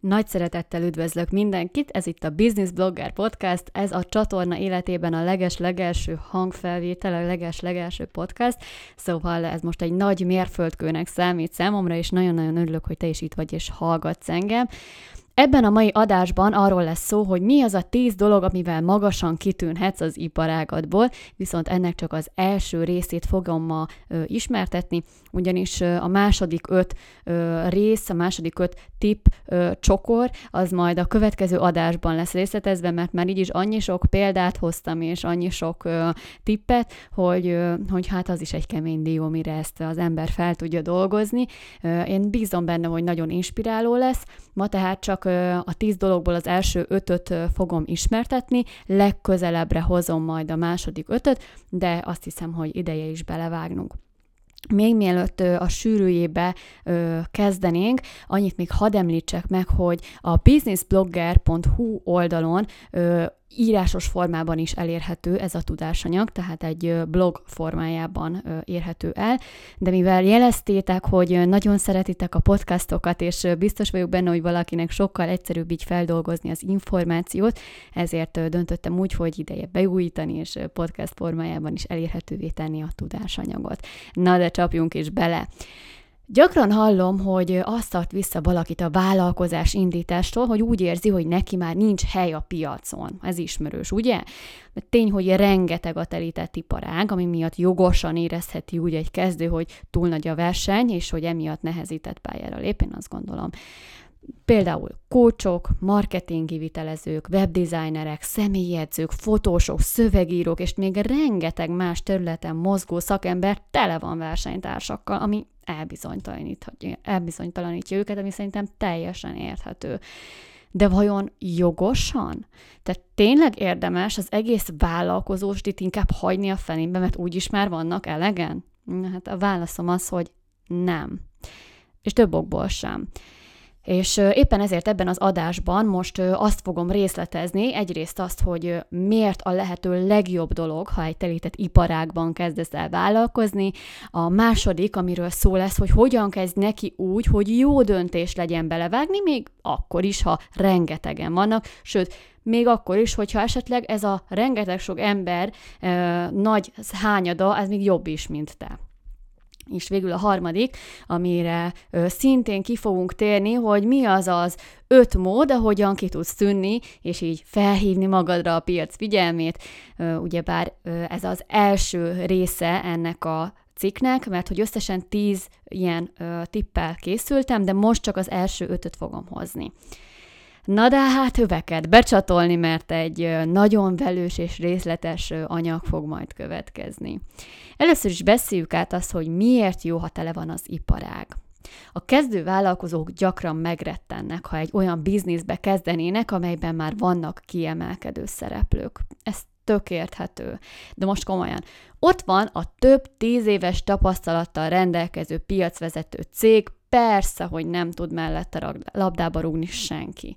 Nagy szeretettel üdvözlök mindenkit, ez itt a Business Blogger Podcast, ez a csatorna életében a leges-legelső hangfelvétel, a leges-legelső podcast, szóval ez most egy nagy mérföldkőnek számít számomra, és nagyon-nagyon örülök, hogy te is itt vagy és hallgatsz engem. Ebben a mai adásban arról lesz szó, hogy mi az a tíz dolog, amivel magasan kitűnhetsz az iparágadból, viszont ennek csak az első részét fogom ma ö, ismertetni, ugyanis a második öt rész, a második öt tip csokor, az majd a következő adásban lesz részletezve, mert már így is annyi sok példát hoztam, és annyi sok tippet, hogy, hogy hát az is egy kemény dió, mire ezt az ember fel tudja dolgozni. Én bízom benne, hogy nagyon inspiráló lesz, ma tehát csak a tíz dologból az első ötöt fogom ismertetni, legközelebbre hozom majd a második ötöt, de azt hiszem, hogy ideje is belevágnunk. Még mielőtt a sűrűjébe kezdenénk, annyit még hadd említsek meg, hogy a businessblogger.hu oldalon írásos formában is elérhető ez a tudásanyag, tehát egy blog formájában érhető el, de mivel jeleztétek, hogy nagyon szeretitek a podcastokat, és biztos vagyok benne, hogy valakinek sokkal egyszerűbb így feldolgozni az információt, ezért döntöttem úgy, hogy ideje beújítani, és podcast formájában is elérhetővé tenni a tudásanyagot. Na de csapjunk is bele! Gyakran hallom, hogy azt tart vissza valakit a vállalkozás indítástól, hogy úgy érzi, hogy neki már nincs hely a piacon. Ez ismerős, ugye? Mert tény, hogy rengeteg a telített iparág, ami miatt jogosan érezheti úgy egy kezdő, hogy túl nagy a verseny, és hogy emiatt nehezített pályára lép, én azt gondolom. Például kócsok, marketingi vitelezők, webdesignerek, személyedzők, fotósok, szövegírók, és még rengeteg más területen mozgó szakember tele van versenytársakkal, ami elbizonytalanítja őket, ami szerintem teljesen érthető. De vajon jogosan? Tehát tényleg érdemes az egész vállalkozóst itt inkább hagyni a fenébe, mert úgyis már vannak elegen? Hát a válaszom az, hogy nem. És több okból sem. És éppen ezért ebben az adásban most azt fogom részletezni, egyrészt azt, hogy miért a lehető legjobb dolog, ha egy telített iparágban kezdesz el vállalkozni, a második, amiről szó lesz, hogy hogyan kezd neki úgy, hogy jó döntés legyen belevágni, még akkor is, ha rengetegen vannak, sőt, még akkor is, hogyha esetleg ez a rengeteg sok ember nagy hányada, ez még jobb is, mint te. És végül a harmadik, amire szintén ki fogunk térni, hogy mi az az öt mód, ahogyan ki tudsz tűnni, és így felhívni magadra a piac figyelmét. Ugyebár ez az első része ennek a cikknek, mert hogy összesen tíz ilyen ö, tippel készültem, de most csak az első ötöt fogom hozni. Na de hát öveket becsatolni, mert egy nagyon velős és részletes anyag fog majd következni. Először is beszéljük át azt, hogy miért jó, ha tele van az iparág. A kezdő vállalkozók gyakran megrettennek, ha egy olyan bizniszbe kezdenének, amelyben már vannak kiemelkedő szereplők. Ez tök érthető. De most komolyan. Ott van a több tíz éves tapasztalattal rendelkező piacvezető cég, persze, hogy nem tud mellette labdába rúgni senki.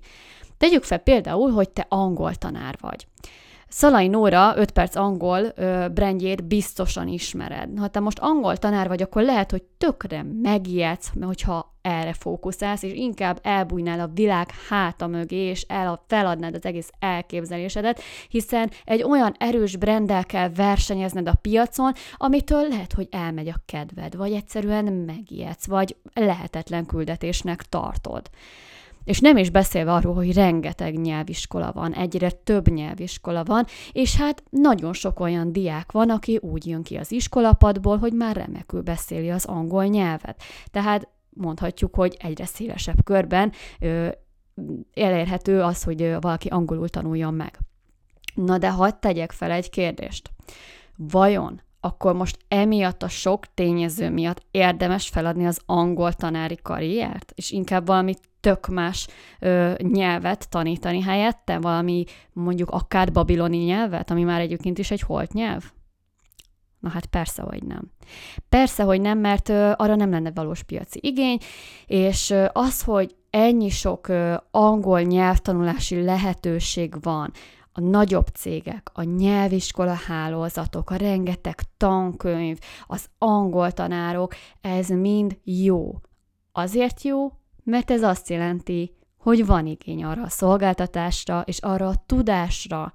Tegyük fel például, hogy te angol tanár vagy. Szalai Nóra 5 perc angol ö, brandjét biztosan ismered. Ha te most angol tanár vagy, akkor lehet, hogy tökre megijedsz, hogyha erre fókuszálsz, és inkább elbújnál a világ háta mögé, és el, feladnád az egész elképzelésedet, hiszen egy olyan erős brenddel kell versenyezned a piacon, amitől lehet, hogy elmegy a kedved, vagy egyszerűen megijedsz, vagy lehetetlen küldetésnek tartod. És nem is beszélve arról, hogy rengeteg nyelviskola van, egyre több nyelviskola van, és hát nagyon sok olyan diák van, aki úgy jön ki az iskolapadból, hogy már remekül beszéli az angol nyelvet. Tehát mondhatjuk, hogy egyre szélesebb körben ö, elérhető az, hogy valaki angolul tanuljon meg. Na de hadd tegyek fel egy kérdést. Vajon akkor most emiatt a sok tényező miatt érdemes feladni az angol tanári karriert, és inkább valami tök más ö, nyelvet tanítani helyette, valami mondjuk akár babiloni nyelvet, ami már egyébként is egy holt nyelv? Na hát persze, hogy nem. Persze, hogy nem, mert ö, arra nem lenne valós piaci igény, és ö, az, hogy ennyi sok ö, angol nyelvtanulási lehetőség van, a nagyobb cégek, a nyelviskola hálózatok, a rengeteg tankönyv, az angol tanárok, ez mind jó. Azért jó, mert ez azt jelenti, hogy van igény arra a szolgáltatásra és arra a tudásra,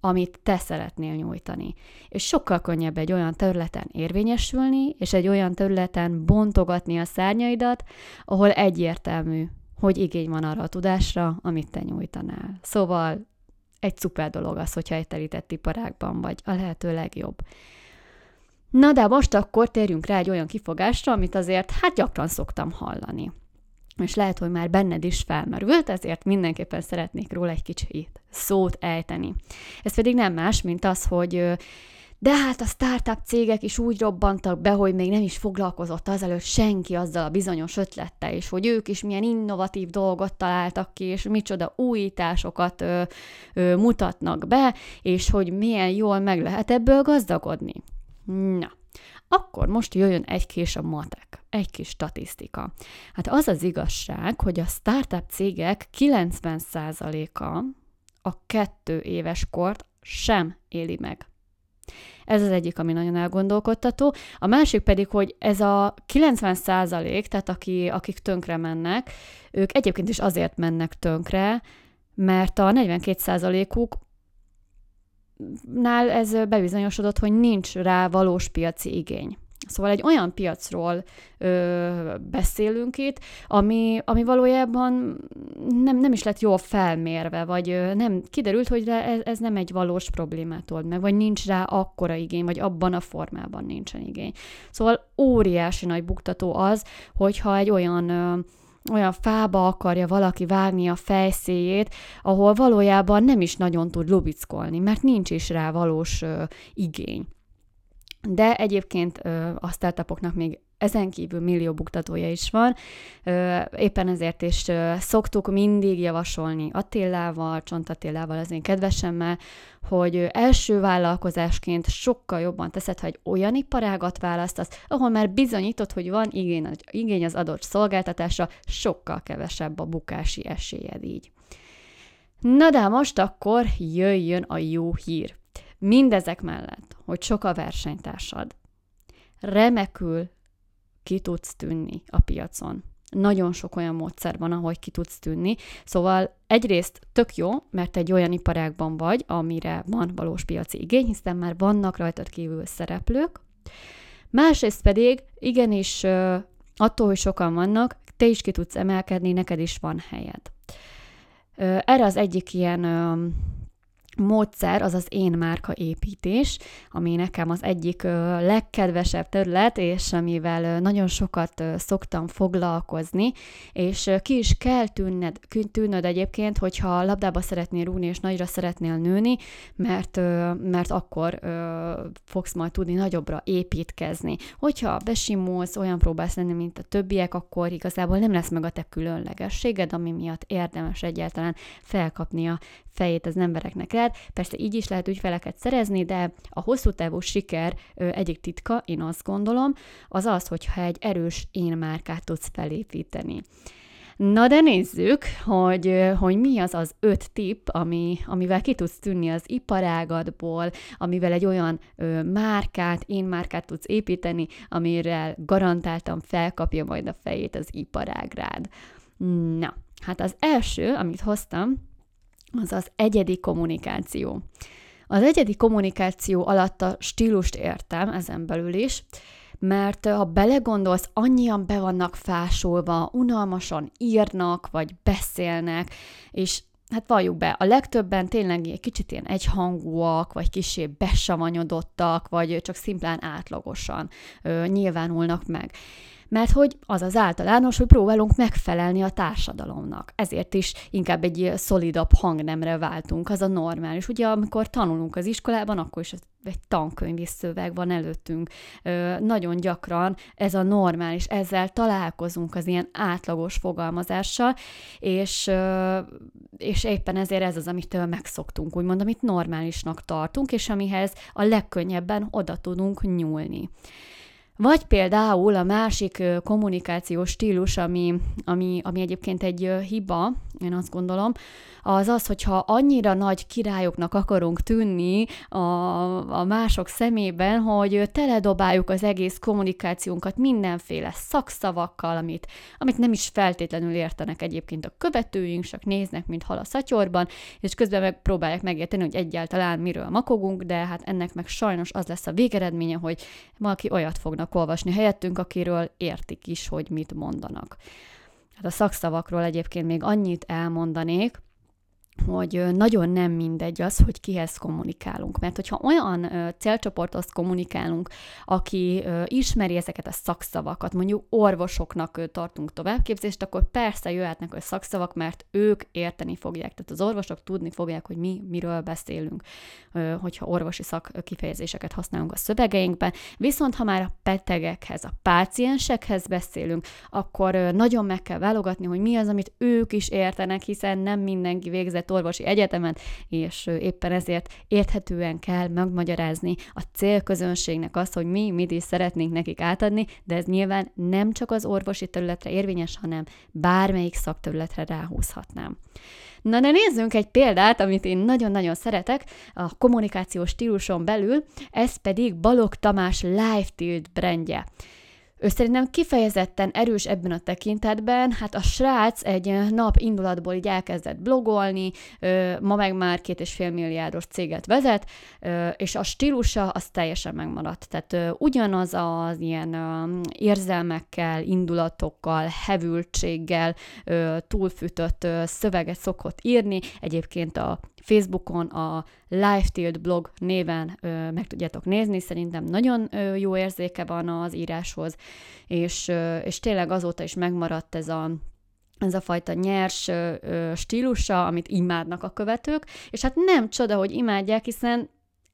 amit te szeretnél nyújtani. És sokkal könnyebb egy olyan területen érvényesülni, és egy olyan területen bontogatni a szárnyaidat, ahol egyértelmű, hogy igény van arra a tudásra, amit te nyújtanál. Szóval egy szuper dolog az, hogyha egy telített iparágban vagy, a lehető legjobb. Na de most akkor térjünk rá egy olyan kifogásra, amit azért hát gyakran szoktam hallani. És lehet, hogy már benned is felmerült, ezért mindenképpen szeretnék róla egy kicsit szót ejteni. Ez pedig nem más, mint az, hogy de hát a startup cégek is úgy robbantak be, hogy még nem is foglalkozott azelőtt senki azzal a bizonyos ötlettel, és hogy ők is milyen innovatív dolgot találtak ki, és micsoda újításokat ö, ö, mutatnak be, és hogy milyen jól meg lehet ebből gazdagodni. Na, akkor most jöjjön egy kis a matek, egy kis statisztika. Hát az az igazság, hogy a startup cégek 90%-a a kettő éves kort sem éli meg. Ez az egyik, ami nagyon elgondolkodtató. A másik pedig, hogy ez a 90 százalék, tehát aki, akik tönkre mennek, ők egyébként is azért mennek tönkre, mert a 42 százalékuk nál ez bebizonyosodott, hogy nincs rá valós piaci igény. Szóval egy olyan piacról ö, beszélünk itt, ami, ami valójában nem, nem is lett jól felmérve, vagy ö, nem kiderült, hogy ez, ez nem egy valós problémát old meg, vagy nincs rá akkora igény, vagy abban a formában nincsen igény. Szóval óriási nagy buktató az, hogyha egy olyan ö, olyan fába akarja valaki vágni a fejszéjét, ahol valójában nem is nagyon tud lubickolni, mert nincs is rá valós ö, igény. De egyébként ö, a startupoknak még ezen kívül millió buktatója is van. Éppen ezért is szoktuk mindig javasolni Attillával, Csont Attillával, az én kedvesemmel, hogy első vállalkozásként sokkal jobban teszed, ha egy olyan iparágat választasz, ahol már bizonyított, hogy van igény, igény az adott szolgáltatásra, sokkal kevesebb a bukási esélyed így. Na de most akkor jöjjön a jó hír. Mindezek mellett, hogy sok a versenytársad, remekül ki tudsz tűnni a piacon. Nagyon sok olyan módszer van, ahogy ki tudsz tűnni. Szóval egyrészt tök jó, mert egy olyan iparágban vagy, amire van valós piaci igény, hiszen már vannak rajtad kívül szereplők. Másrészt pedig igenis attól, hogy sokan vannak, te is ki tudsz emelkedni, neked is van helyed. Erre az egyik ilyen módszer az az én márka építés, ami nekem az egyik legkedvesebb terület, és amivel nagyon sokat szoktam foglalkozni, és ki is kell tűnned, tűnnöd egyébként, hogyha labdába szeretnél rúgni, és nagyra szeretnél nőni, mert, mert akkor fogsz majd tudni nagyobbra építkezni. Hogyha besimulsz, olyan próbálsz lenni, mint a többiek, akkor igazából nem lesz meg a te különlegességed, ami miatt érdemes egyáltalán felkapni a fejét az embereknek lehet. Persze így is lehet ügyfeleket szerezni, de a hosszú távú siker egyik titka, én azt gondolom, az az, hogyha egy erős én márkát tudsz felépíteni. Na de nézzük, hogy, hogy mi az az öt tipp, ami, amivel ki tudsz tűnni az iparágadból, amivel egy olyan ö, márkát, én márkát tudsz építeni, amire garantáltan felkapja majd a fejét az iparágrád. Na, hát az első, amit hoztam, az az egyedi kommunikáció. Az egyedi kommunikáció alatt a stílust értem ezen belül is, mert ha belegondolsz, annyian be vannak fásolva, unalmasan írnak, vagy beszélnek, és hát valljuk be, a legtöbben tényleg egy kicsit ilyen egyhangúak, vagy kicsit besavanyodottak, vagy csak szimplán átlagosan ö, nyilvánulnak meg mert hogy az az általános, hogy próbálunk megfelelni a társadalomnak. Ezért is inkább egy szolidabb hangnemre váltunk, az a normális. Ugye, amikor tanulunk az iskolában, akkor is egy tankönyvi szöveg van előttünk. Ö, nagyon gyakran ez a normális, ezzel találkozunk az ilyen átlagos fogalmazással, és, ö, és éppen ezért ez az, amit megszoktunk, úgymond, amit normálisnak tartunk, és amihez a legkönnyebben oda tudunk nyúlni. Vagy például a másik kommunikációs stílus, ami, ami, ami egyébként egy hiba, én azt gondolom, az az, hogyha annyira nagy királyoknak akarunk tűnni a, a mások szemében, hogy teledobáljuk az egész kommunikációnkat mindenféle szakszavakkal, amit, amit nem is feltétlenül értenek egyébként a követőink, csak néznek, mint hal a szatyorban, és közben meg próbálják megérteni, hogy egyáltalán miről makogunk, de hát ennek meg sajnos az lesz a végeredménye, hogy valaki olyat fognak olvasni helyettünk, akiről értik is, hogy mit mondanak. Hát a szakszavakról egyébként még annyit elmondanék, hogy nagyon nem mindegy az, hogy kihez kommunikálunk. Mert hogyha olyan célcsoporthoz kommunikálunk, aki ismeri ezeket a szakszavakat, mondjuk orvosoknak tartunk továbbképzést, akkor persze jöhetnek a szakszavak, mert ők érteni fogják. Tehát az orvosok tudni fogják, hogy mi miről beszélünk, hogyha orvosi szak kifejezéseket használunk a szövegeinkben. Viszont ha már a betegekhez, a páciensekhez beszélünk, akkor nagyon meg kell válogatni, hogy mi az, amit ők is értenek, hiszen nem mindenki végzett végzett orvosi egyetemet, és éppen ezért érthetően kell megmagyarázni a célközönségnek azt, hogy mi mit is szeretnénk nekik átadni, de ez nyilván nem csak az orvosi területre érvényes, hanem bármelyik szakterületre ráhúzhatnám. Na de nézzünk egy példát, amit én nagyon-nagyon szeretek, a kommunikációs stíluson belül, ez pedig Balog Tamás Live Tilt brandje. Ő szerintem kifejezetten erős ebben a tekintetben, hát a srác egy nap indulatból így elkezdett blogolni, ma meg már két és fél milliárdos céget vezet, és a stílusa az teljesen megmaradt. Tehát ugyanaz az ilyen érzelmekkel, indulatokkal, hevültséggel túlfűtött szöveget szokott írni, egyébként a Facebookon a Lifetilt blog néven ö, meg tudjátok nézni, szerintem nagyon ö, jó érzéke van az íráshoz, és, ö, és tényleg azóta is megmaradt ez a ez a fajta nyers ö, stílusa, amit imádnak a követők, és hát nem csoda, hogy imádják, hiszen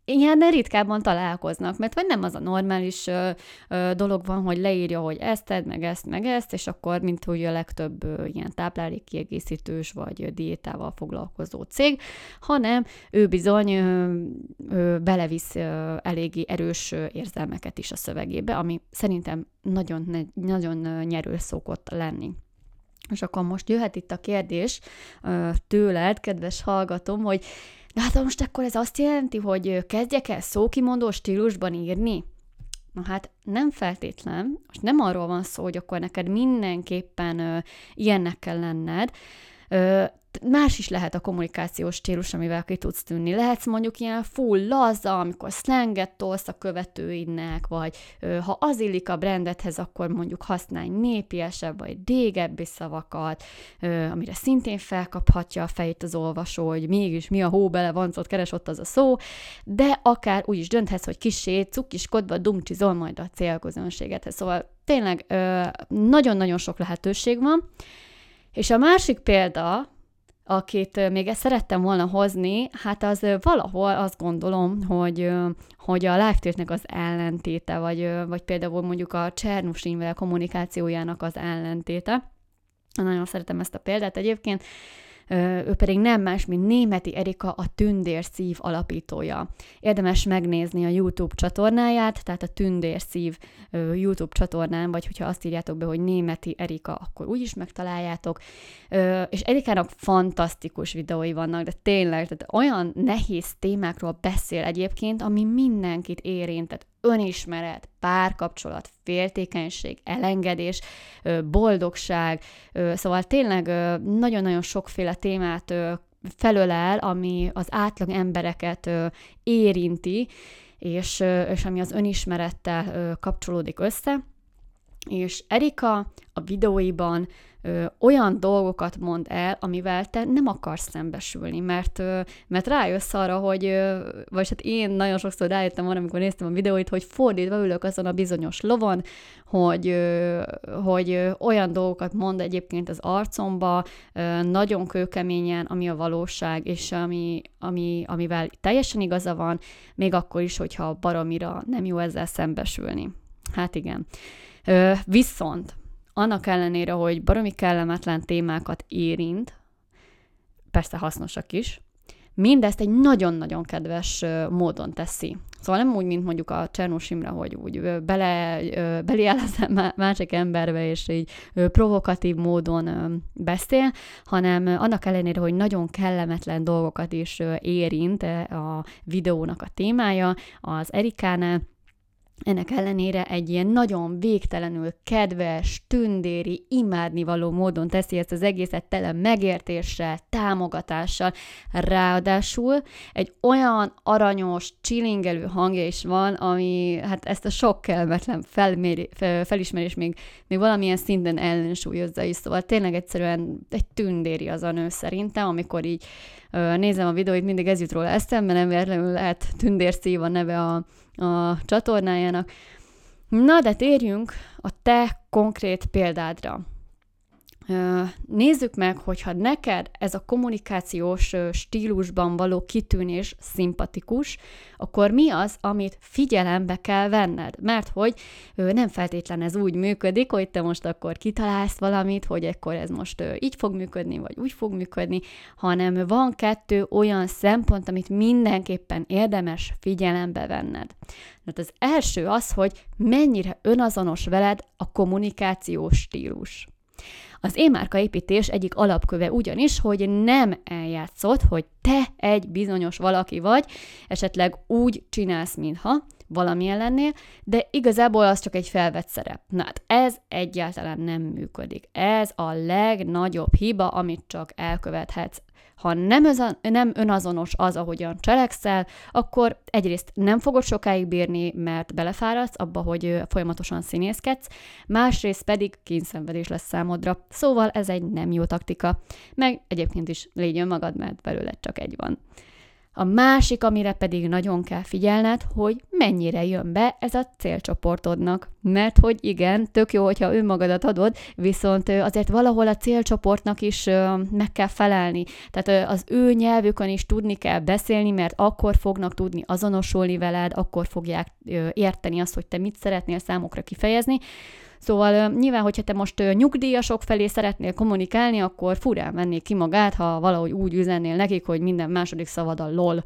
ilyen ritkábban találkoznak, mert vagy nem az a normális ö, ö, dolog van, hogy leírja, hogy ezt tedd, meg ezt, meg ezt, és akkor, mint hogy a legtöbb ö, ilyen táplálékkiegészítős vagy diétával foglalkozó cég, hanem ő bizony ö, ö, belevisz ö, eléggé erős ö, érzelmeket is a szövegébe, ami szerintem nagyon, nagyon nyerő szokott lenni. És akkor most jöhet itt a kérdés ö, tőled, kedves hallgatom, hogy de hát most akkor ez azt jelenti, hogy kezdjek el szókimondó stílusban írni? Na hát nem feltétlen, most nem arról van szó, hogy akkor neked mindenképpen ö, ilyennek kell lenned, ö, más is lehet a kommunikációs stílus, amivel ki tudsz tűnni. Lehetsz mondjuk ilyen full laza, amikor slanget tolsz a követőidnek, vagy ha az illik a brandedhez, akkor mondjuk használj népiesebb vagy dégebbi szavakat, amire szintén felkaphatja a fejét az olvasó, hogy mégis mi a hó bele vancot keres ott az a szó, de akár úgy is dönthetsz, hogy kisé cukiskodva dumcsizol majd a célközönségethez. Szóval tényleg nagyon-nagyon sok lehetőség van. És a másik példa, akit még ezt szerettem volna hozni, hát az valahol azt gondolom, hogy, hogy a live az ellentéte, vagy, vagy például mondjuk a Csernus kommunikációjának az ellentéte. Nagyon szeretem ezt a példát egyébként ő pedig nem más, mint Németi Erika, a Tündér Szív alapítója. Érdemes megnézni a YouTube csatornáját, tehát a Tündér Szív YouTube csatornán, vagy hogyha azt írjátok be, hogy Németi Erika, akkor úgyis megtaláljátok. És Erikának fantasztikus videói vannak, de tényleg, tehát olyan nehéz témákról beszél egyébként, ami mindenkit érint, önismeret, párkapcsolat, féltékenység, elengedés, boldogság, szóval tényleg nagyon-nagyon sokféle témát felölel, ami az átlag embereket érinti, és, és ami az önismerettel kapcsolódik össze. És Erika a videóiban ö, olyan dolgokat mond el, amivel te nem akarsz szembesülni, mert, ö, mert rájössz arra, hogy, ö, vagy hát én nagyon sokszor rájöttem arra, amikor néztem a videóit, hogy fordítva ülök azon a bizonyos lovon, hogy, ö, hogy ö, olyan dolgokat mond egyébként az arcomba, ö, nagyon kőkeményen, ami a valóság, és ami, ami, amivel teljesen igaza van, még akkor is, hogyha baromira nem jó ezzel szembesülni. Hát igen. Ö, viszont annak ellenére, hogy baromi kellemetlen témákat érint, persze hasznosak is, mindezt egy nagyon-nagyon kedves módon teszi. Szóval nem úgy, mint mondjuk a Csernós Imre, hogy úgy bele, az másik emberbe, és így provokatív módon beszél, hanem annak ellenére, hogy nagyon kellemetlen dolgokat is érint a videónak a témája, az Erikánál, ennek ellenére egy ilyen nagyon végtelenül kedves, tündéri, imádnivaló módon teszi ezt az egészet tele megértéssel, támogatással. Ráadásul egy olyan aranyos, csilingelő hangja is van, ami hát ezt a sok kellemetlen felméri, fel, felismerés még, még valamilyen szinten ellensúlyozza is. Szóval tényleg egyszerűen egy tündéri az a nő szerintem, amikor így nézem a videóit, mindig ez jut róla eszembe, nem véletlenül lehet tündérszív a neve a, a csatornájának. Na, de térjünk a te konkrét példádra. Nézzük meg, hogyha neked ez a kommunikációs stílusban való kitűnés szimpatikus, akkor mi az, amit figyelembe kell venned? Mert hogy nem feltétlen ez úgy működik, hogy te most akkor kitalálsz valamit, hogy akkor ez most így fog működni, vagy úgy fog működni, hanem van kettő olyan szempont, amit mindenképpen érdemes figyelembe venned. Tehát az első az, hogy mennyire önazonos veled a kommunikációs stílus. Az émárka építés egyik alapköve ugyanis, hogy nem eljátszott, hogy te egy bizonyos valaki vagy, esetleg úgy csinálsz, mintha valamilyen lennél, de igazából az csak egy felvett szerep. Na hát ez egyáltalán nem működik. Ez a legnagyobb hiba, amit csak elkövethetsz ha nem, özan, nem önazonos az, ahogyan cselekszel, akkor egyrészt nem fogod sokáig bírni, mert belefáradsz abba, hogy folyamatosan színészkedsz, másrészt pedig kényszenvedés lesz számodra. Szóval ez egy nem jó taktika. Meg egyébként is légy önmagad, mert belőle csak egy van. A másik, amire pedig nagyon kell figyelned, hogy mennyire jön be ez a célcsoportodnak. Mert hogy igen, tök jó, hogyha önmagadat adod, viszont azért valahol a célcsoportnak is meg kell felelni. Tehát az ő nyelvükön is tudni kell beszélni, mert akkor fognak tudni azonosulni veled, akkor fogják érteni azt, hogy te mit szeretnél számokra kifejezni. Szóval nyilván, hogyha te most nyugdíjasok felé szeretnél kommunikálni, akkor furán vennék ki magát, ha valahogy úgy üzennél nekik, hogy minden második szavad a lol.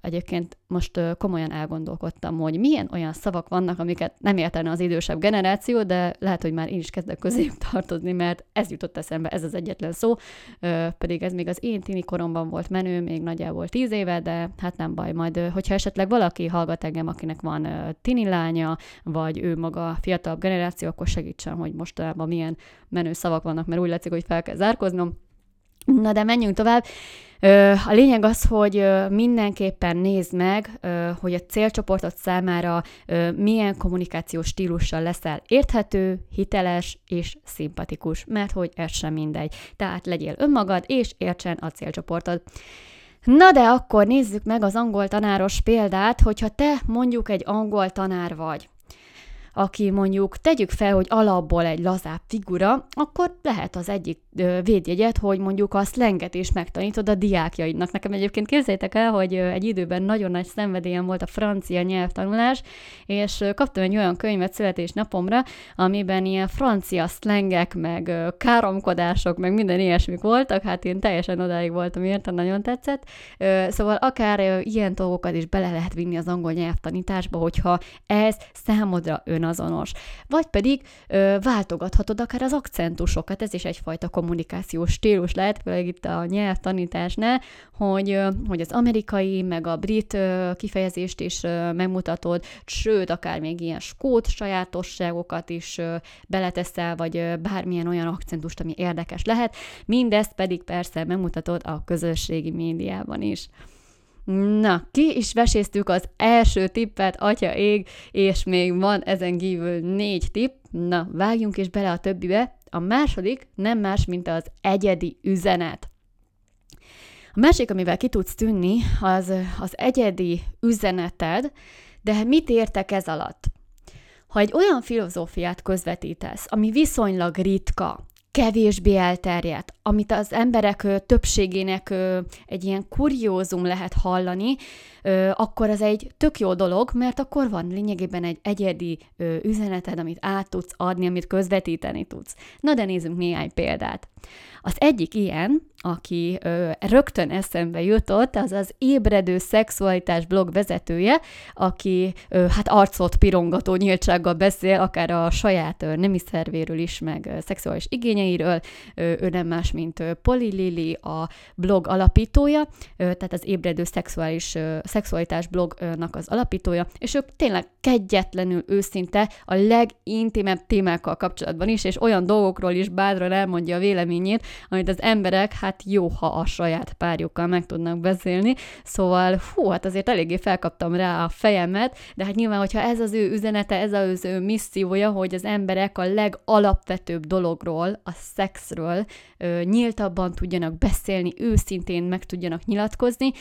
Egyébként most komolyan elgondolkodtam, hogy milyen olyan szavak vannak, amiket nem értene az idősebb generáció, de lehet, hogy már én is kezdek közép tartozni, mert ez jutott eszembe, ez az egyetlen szó, pedig ez még az én tini koromban volt menő, még nagyjából tíz éve, de hát nem baj, majd hogyha esetleg valaki hallgat engem, akinek van tini lánya, vagy ő maga fiatalabb generáció, akkor segítsen, hogy mostanában milyen menő szavak vannak, mert úgy látszik, hogy fel kell zárkoznom. Na de menjünk tovább. A lényeg az, hogy mindenképpen nézd meg, hogy a célcsoportot számára milyen kommunikációs stílussal leszel érthető, hiteles és szimpatikus, mert hogy ez sem mindegy. Tehát legyél önmagad, és értsen a célcsoportod. Na de akkor nézzük meg az angol tanáros példát, hogyha te mondjuk egy angol tanár vagy, aki mondjuk tegyük fel, hogy alapból egy lazább figura, akkor lehet az egyik védjegyet, hogy mondjuk a szlenget is megtanítod a diákjaidnak. Nekem egyébként képzeljétek el, hogy egy időben nagyon nagy szenvedélyem volt a francia nyelvtanulás, és kaptam egy olyan könyvet születésnapomra, amiben ilyen francia szlengek, meg káromkodások, meg minden ilyesmik voltak, hát én teljesen odáig voltam érte, nagyon tetszett. Szóval akár ilyen dolgokat is bele lehet vinni az angol nyelvtanításba, hogyha ez számodra önazonos. Vagy pedig váltogathatod akár az akcentusokat, ez is egyfajta kommunikációs stílus lehet, főleg itt a nyelvtanításnál, hogy, hogy az amerikai, meg a brit kifejezést is megmutatod, sőt, akár még ilyen skót sajátosságokat is beleteszel, vagy bármilyen olyan akcentust, ami érdekes lehet, mindezt pedig persze megmutatod a közösségi médiában is. Na, ki is veséztük az első tippet, atya ég, és még van ezen kívül négy tipp. Na, vágjunk is bele a többibe. A második nem más, mint az egyedi üzenet. A másik, amivel ki tudsz tűnni, az az egyedi üzeneted, de mit értek ez alatt? Ha egy olyan filozófiát közvetítesz, ami viszonylag ritka, kevésbé elterjedt, amit az emberek többségének egy ilyen kuriózum lehet hallani, akkor az egy tök jó dolog, mert akkor van lényegében egy egyedi üzeneted, amit át tudsz adni, amit közvetíteni tudsz. Na de nézzünk néhány példát. Az egyik ilyen, aki ö, rögtön eszembe jutott, az az ébredő szexualitás blog vezetője, aki ö, hát arcot pirongató nyíltsággal beszél, akár a saját ö, nemi szervéről is, meg ö, szexuális igényeiről. Ö, ő nem más, mint Poli Lili, a blog alapítója, ö, tehát az ébredő szexuális, ö, szexualitás blognak az alapítója, és ők tényleg kegyetlenül őszinte a legintimebb témákkal kapcsolatban is, és olyan dolgokról is bátran elmondja a véleményét, amit az emberek hát jó, ha a saját párjukkal meg tudnak beszélni, szóval hú, hát azért eléggé felkaptam rá a fejemet, de hát nyilván, hogyha ez az ő üzenete, ez az ő missziója, hogy az emberek a legalapvetőbb dologról, a szexről ö, nyíltabban tudjanak beszélni, őszintén meg tudjanak nyilatkozni,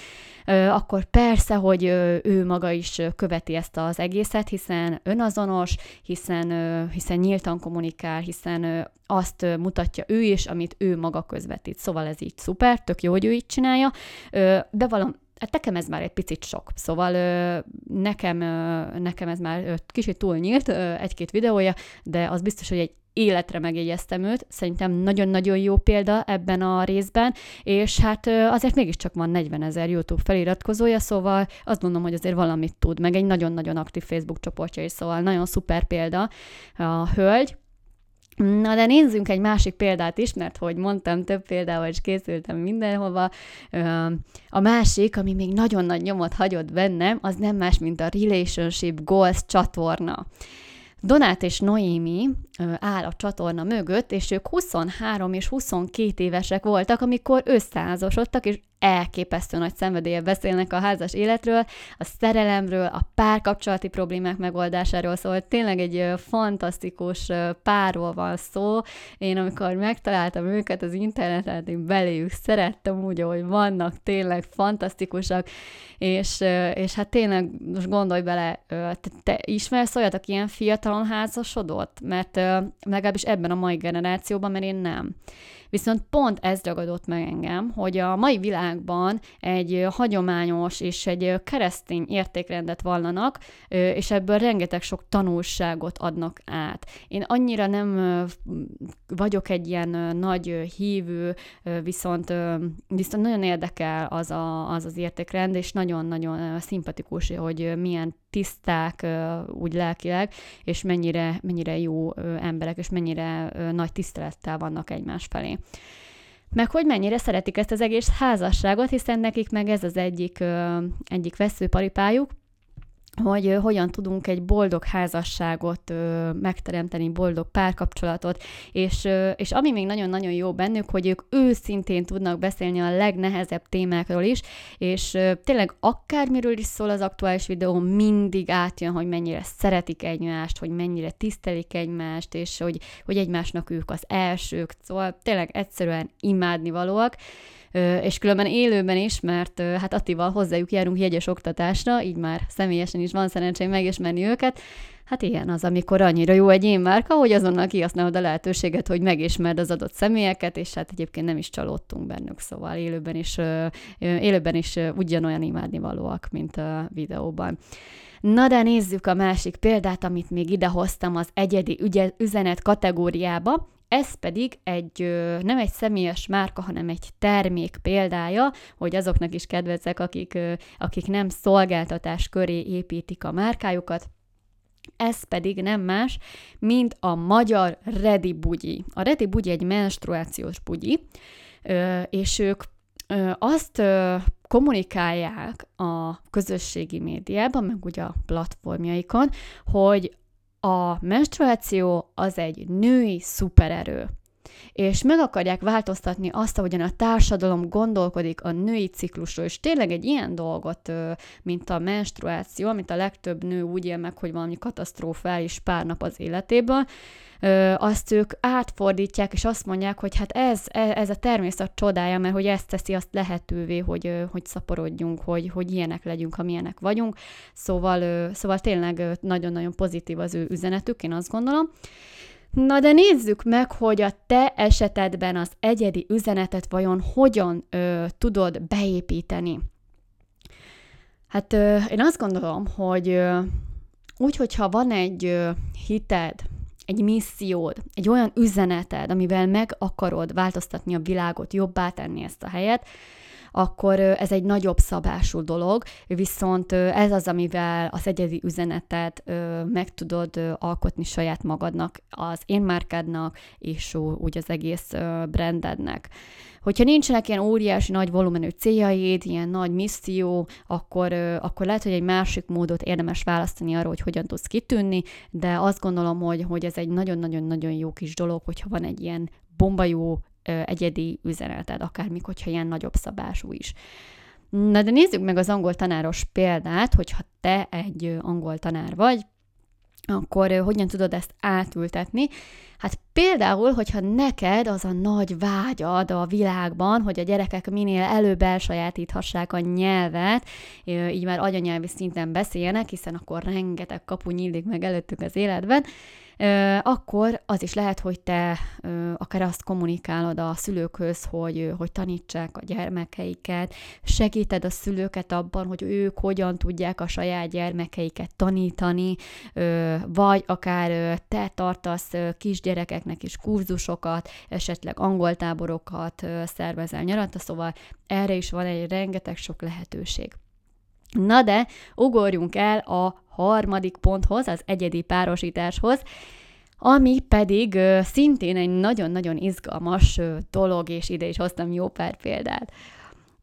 ö, akkor persze, hogy ö, ő maga is követi ezt az egészet, hiszen önazonos, hiszen, ö, hiszen nyíltan kommunikál, hiszen ö, azt mutatja ő is, amit ő maga közvetít. Szóval ez így szuper, tök jó, hogy ő így csinálja, de valam, Hát nekem ez már egy picit sok, szóval nekem, nekem ez már kicsit túl nyílt, egy-két videója, de az biztos, hogy egy életre megjegyeztem őt, szerintem nagyon-nagyon jó példa ebben a részben, és hát azért mégiscsak van 40 ezer YouTube feliratkozója, szóval azt mondom, hogy azért valamit tud, meg egy nagyon-nagyon aktív Facebook csoportja is, szóval nagyon szuper példa a hölgy, Na de nézzünk egy másik példát is, mert hogy mondtam, több példával is készültem mindenhova. A másik, ami még nagyon nagy nyomot hagyott bennem, az nem más, mint a Relationship Goals csatorna. Donát és Noémi áll a csatorna mögött, és ők 23 és 22 évesek voltak, amikor összeházasodtak, és elképesztő nagy szenvedélye beszélnek a házas életről, a szerelemről, a párkapcsolati problémák megoldásáról, szóval tényleg egy fantasztikus párról van szó. Én amikor megtaláltam őket az interneten, én beléjük szerettem úgy, ahogy vannak, tényleg fantasztikusak, és, és hát tényleg most gondolj bele, te, te ismersz olyat, aki ilyen fiatalon házasodott? Mert legalábbis ebben a mai generációban, mert én nem. Viszont pont ez ragadott meg engem, hogy a mai világban egy hagyományos és egy keresztény értékrendet vallanak, és ebből rengeteg sok tanulságot adnak át. Én annyira nem vagyok egy ilyen nagy hívő, viszont, viszont nagyon érdekel az, a, az az értékrend, és nagyon-nagyon szimpatikus, hogy milyen tiszták úgy lelkileg, és mennyire, mennyire jó emberek, és mennyire nagy tisztelettel vannak egymás felé. Meg hogy mennyire szeretik ezt az egész házasságot, hiszen nekik meg ez az egyik, egyik veszőparipájuk, hogy hogyan tudunk egy boldog házasságot megteremteni, boldog párkapcsolatot, és, és ami még nagyon-nagyon jó bennük, hogy ők őszintén tudnak beszélni a legnehezebb témákról is, és tényleg akármiről is szól az aktuális videó, mindig átjön, hogy mennyire szeretik egymást, hogy mennyire tisztelik egymást, és hogy, hogy egymásnak ők az elsők, szóval tényleg egyszerűen imádni valóak, és különben élőben is, mert hát Attival hozzájuk járunk jegyes oktatásra, így már személyesen is van szerencsém megismerni őket, Hát ilyen az, amikor annyira jó egy én márka, hogy azonnal kihasználod a lehetőséget, hogy megismerd az adott személyeket, és hát egyébként nem is csalódtunk bennük, szóval élőben is, élőben is ugyanolyan imádnivalóak, mint a videóban. Na de nézzük a másik példát, amit még idehoztam az egyedi ügye, üzenet kategóriába, ez pedig egy, nem egy személyes márka, hanem egy termék példája, hogy azoknak is kedvezek, akik, akik nem szolgáltatás köré építik a márkájukat, ez pedig nem más, mint a magyar Ready Bugyi. A Ready Bugyi egy menstruációs bugyi, és ők azt kommunikálják a közösségi médiában, meg ugye a platformjaikon, hogy a menstruáció az egy női szupererő. És meg akarják változtatni azt, ahogyan a társadalom gondolkodik a női ciklusról, és tényleg egy ilyen dolgot, mint a menstruáció, amit a legtöbb nő úgy él meg, hogy valami katasztrofális pár nap az életében, azt ők átfordítják, és azt mondják, hogy hát ez, e, ez a természet csodája, mert hogy ezt teszi azt lehetővé, hogy, hogy szaporodjunk, hogy, hogy ilyenek legyünk, amilyenek vagyunk. Szóval, szóval tényleg nagyon-nagyon pozitív az ő üzenetük, én azt gondolom. Na de nézzük meg, hogy a te esetedben az egyedi üzenetet vajon hogyan ö, tudod beépíteni. Hát ö, én azt gondolom, hogy ö, úgy, hogyha van egy ö, hited, egy missziód, egy olyan üzeneted, amivel meg akarod változtatni a világot, jobbá tenni ezt a helyet, akkor ez egy nagyobb szabású dolog, viszont ez az, amivel az egyedi üzenetet meg tudod alkotni saját magadnak, az én márkádnak, és úgy az egész brandednek. Hogyha nincsenek ilyen óriási nagy volumenű céljaid, ilyen nagy misszió, akkor, akkor lehet, hogy egy másik módot érdemes választani arra, hogy hogyan tudsz kitűnni, de azt gondolom, hogy, hogy ez egy nagyon-nagyon-nagyon jó kis dolog, hogyha van egy ilyen bomba jó egyedi üzeneted, akármik, hogyha ilyen nagyobb szabású is. Na de nézzük meg az angol tanáros példát, hogyha te egy angol tanár vagy, akkor hogyan tudod ezt átültetni? Hát például, hogyha neked az a nagy vágyad a világban, hogy a gyerekek minél előbb elsajátíthassák a nyelvet, így már anyanyelvi szinten beszéljenek, hiszen akkor rengeteg kapu nyílik meg előttük az életben, akkor az is lehet, hogy te akár azt kommunikálod a szülőkhöz, hogy, hogy tanítsák a gyermekeiket, segíted a szülőket abban, hogy ők hogyan tudják a saját gyermekeiket tanítani, vagy akár te tartasz kisgyerekeknek is kurzusokat, esetleg angoltáborokat szervezel nyaranta, szóval erre is van egy rengeteg sok lehetőség. Na de ugorjunk el a harmadik ponthoz, az egyedi párosításhoz, ami pedig szintén egy nagyon-nagyon izgalmas dolog, és ide is hoztam jó pár példát.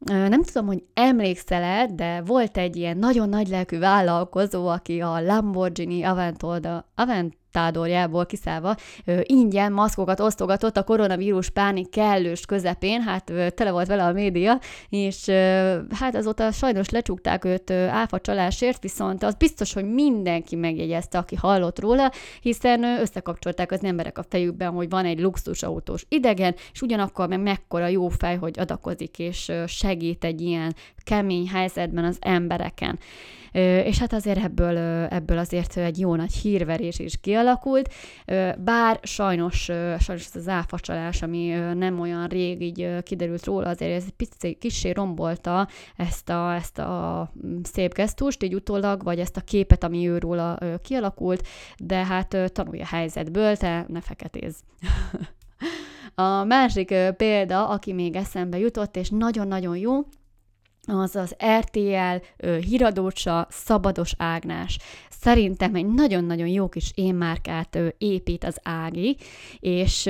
Nem tudom, hogy emlékszel-e, de volt egy ilyen nagyon nagy lelkű vállalkozó, aki a Lamborghini Aventador, Avent tádorjából kiszállva ingyen maszkokat osztogatott a koronavírus pánik kellős közepén, hát tele volt vele a média, és ö, hát azóta sajnos lecsukták őt ö, áfa csalásért, viszont az biztos, hogy mindenki megjegyezte, aki hallott róla, hiszen ö, összekapcsolták az emberek a fejükben, hogy van egy luxusautós idegen, és ugyanakkor meg mekkora jó fej, hogy adakozik és segít egy ilyen kemény helyzetben az embereken. És hát azért ebből, ebből azért egy jó nagy hírverés is kialakult, bár sajnos, sajnos ez az áfacsalás, ami nem olyan rég így kiderült róla, azért ez picit kicsi rombolta ezt a, ezt a szép gesztust, így utólag, vagy ezt a képet, ami ő róla kialakult, de hát tanulja a helyzetből, te ne feketéz. A másik példa, aki még eszembe jutott, és nagyon-nagyon jó, az az RTL híradócsa Szabados Ágnás. Szerintem egy nagyon-nagyon jó kis énmárkát épít az Ági, és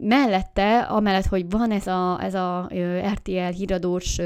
mellette, amellett, hogy van ez a, ez a RTL híradós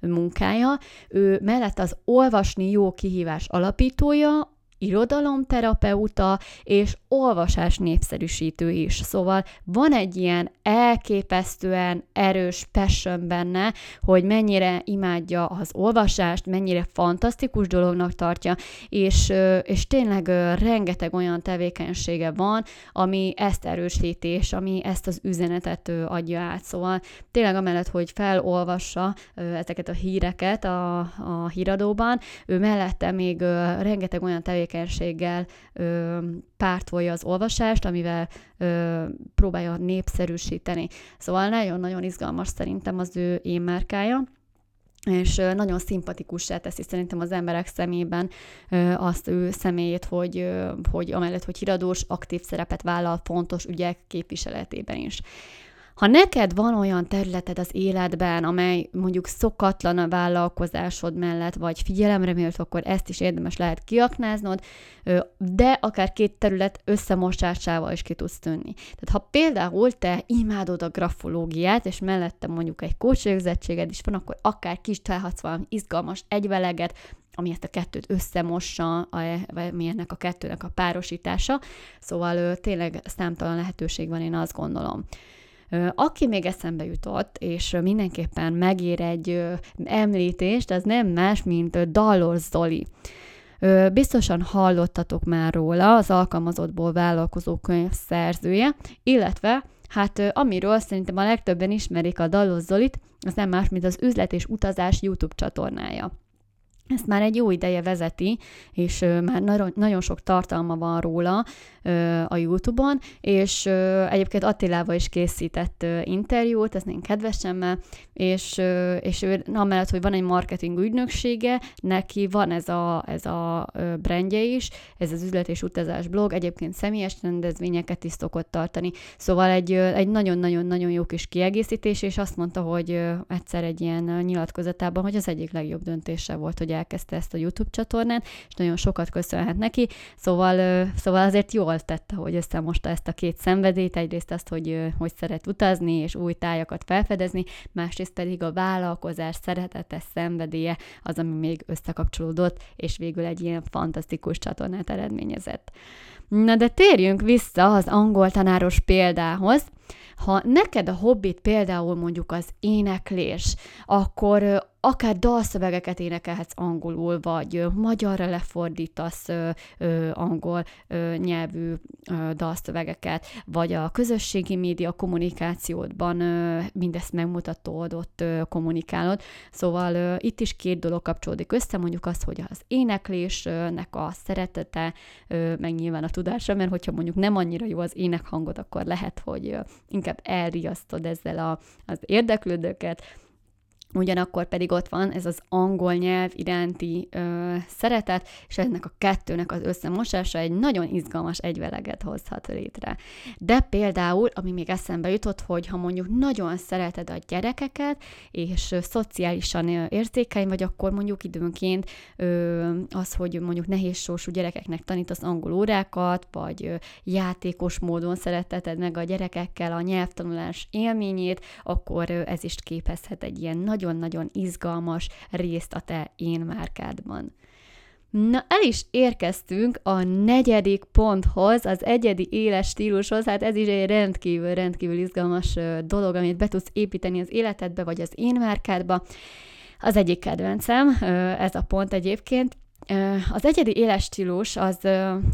munkája, ő mellett az Olvasni jó kihívás alapítója, irodalomterapeuta és olvasás népszerűsítő is. Szóval van egy ilyen elképesztően erős passion benne, hogy mennyire imádja az olvasást, mennyire fantasztikus dolognak tartja, és, és tényleg rengeteg olyan tevékenysége van, ami ezt erősíti, és ami ezt az üzenetet adja át. Szóval tényleg amellett, hogy felolvassa ezeket a híreket a, a híradóban, ő mellette még rengeteg olyan tevékenység tevékenységgel ö, pártolja az olvasást, amivel ö, próbálja népszerűsíteni. Szóval nagyon-nagyon izgalmas szerintem az ő énmárkája és nagyon szimpatikussá teszi szerintem az emberek szemében azt ő személyét, hogy, hogy amellett, hogy híradós, aktív szerepet vállal fontos ügyek képviseletében is. Ha neked van olyan területed az életben, amely mondjuk szokatlan a vállalkozásod mellett, vagy figyelemre méltó, akkor ezt is érdemes lehet kiaknáznod, de akár két terület összemosásával is ki tudsz tűnni. Tehát ha például te imádod a grafológiát, és mellette mondjuk egy kócsvégzettséged is van, akkor akár kis találhatsz valami izgalmas egyveleget, ami ezt a kettőt összemossa, mi ennek a kettőnek a párosítása. Szóval tényleg számtalan lehetőség van, én azt gondolom. Aki még eszembe jutott, és mindenképpen megér egy említést, az nem más, mint Dallor Zoli. Biztosan hallottatok már róla, az alkalmazottból vállalkozó könyv szerzője, illetve hát amiről szerintem a legtöbben ismerik a Dallos Zolit, az nem más, mint az üzlet és utazás YouTube csatornája. ezt már egy jó ideje vezeti, és már nagyon sok tartalma van róla a YouTube-on, és egyébként Attilával is készített interjút, ez én kedvesemmel, és, és ő amellett, hogy van egy marketing ügynöksége, neki van ez a, ez a brandje is, ez az üzlet és utazás blog, egyébként személyes rendezvényeket is szokott tartani, szóval egy, egy nagyon-nagyon-nagyon jó kis kiegészítés, és azt mondta, hogy egyszer egy ilyen nyilatkozatában, hogy az egyik legjobb döntése volt, hogy elkezdte ezt a YouTube csatornát, és nagyon sokat köszönhet neki, szóval, szóval azért jól tette, hogy összemosta ezt a két szenvedélyt, egyrészt azt, hogy, hogy szeret utazni és új tájakat felfedezni, másrészt pedig a vállalkozás szeretete, szenvedélye az, ami még összekapcsolódott, és végül egy ilyen fantasztikus csatornát eredményezett. Na de térjünk vissza az angol tanáros példához. Ha neked a hobbit például mondjuk az éneklés, akkor akár dalszövegeket énekelhetsz angolul, vagy magyarra lefordítasz angol nyelvű dalszövegeket, vagy a közösségi média kommunikációdban mindezt megmutatod, ott kommunikálod. Szóval itt is két dolog kapcsolódik össze, mondjuk az, hogy az éneklésnek a szeretete, meg nyilván a tudása, mert hogyha mondjuk nem annyira jó az énekhangod, akkor lehet, hogy inkább elriasztod ezzel a, az érdeklődőket, Ugyanakkor pedig ott van ez az angol nyelv iránti ö, szeretet, és ennek a kettőnek az összemosása egy nagyon izgalmas egyveleget hozhat létre. De például, ami még eszembe jutott, hogy ha mondjuk nagyon szereted a gyerekeket, és ö, szociálisan ö, érzékeny vagy, akkor mondjuk időnként ö, az, hogy mondjuk nehéz sorsú gyerekeknek tanítasz angol órákat, vagy ö, játékos módon szereteted meg a gyerekekkel a nyelvtanulás élményét, akkor ö, ez is képezhet egy ilyen nagy nagyon-nagyon izgalmas részt a te én márkádban. Na, el is érkeztünk a negyedik ponthoz, az egyedi éles stílushoz, hát ez is egy rendkívül, rendkívül izgalmas dolog, amit be tudsz építeni az életedbe, vagy az én márkádba. Az egyik kedvencem, ez a pont egyébként, az egyedi életstílus az,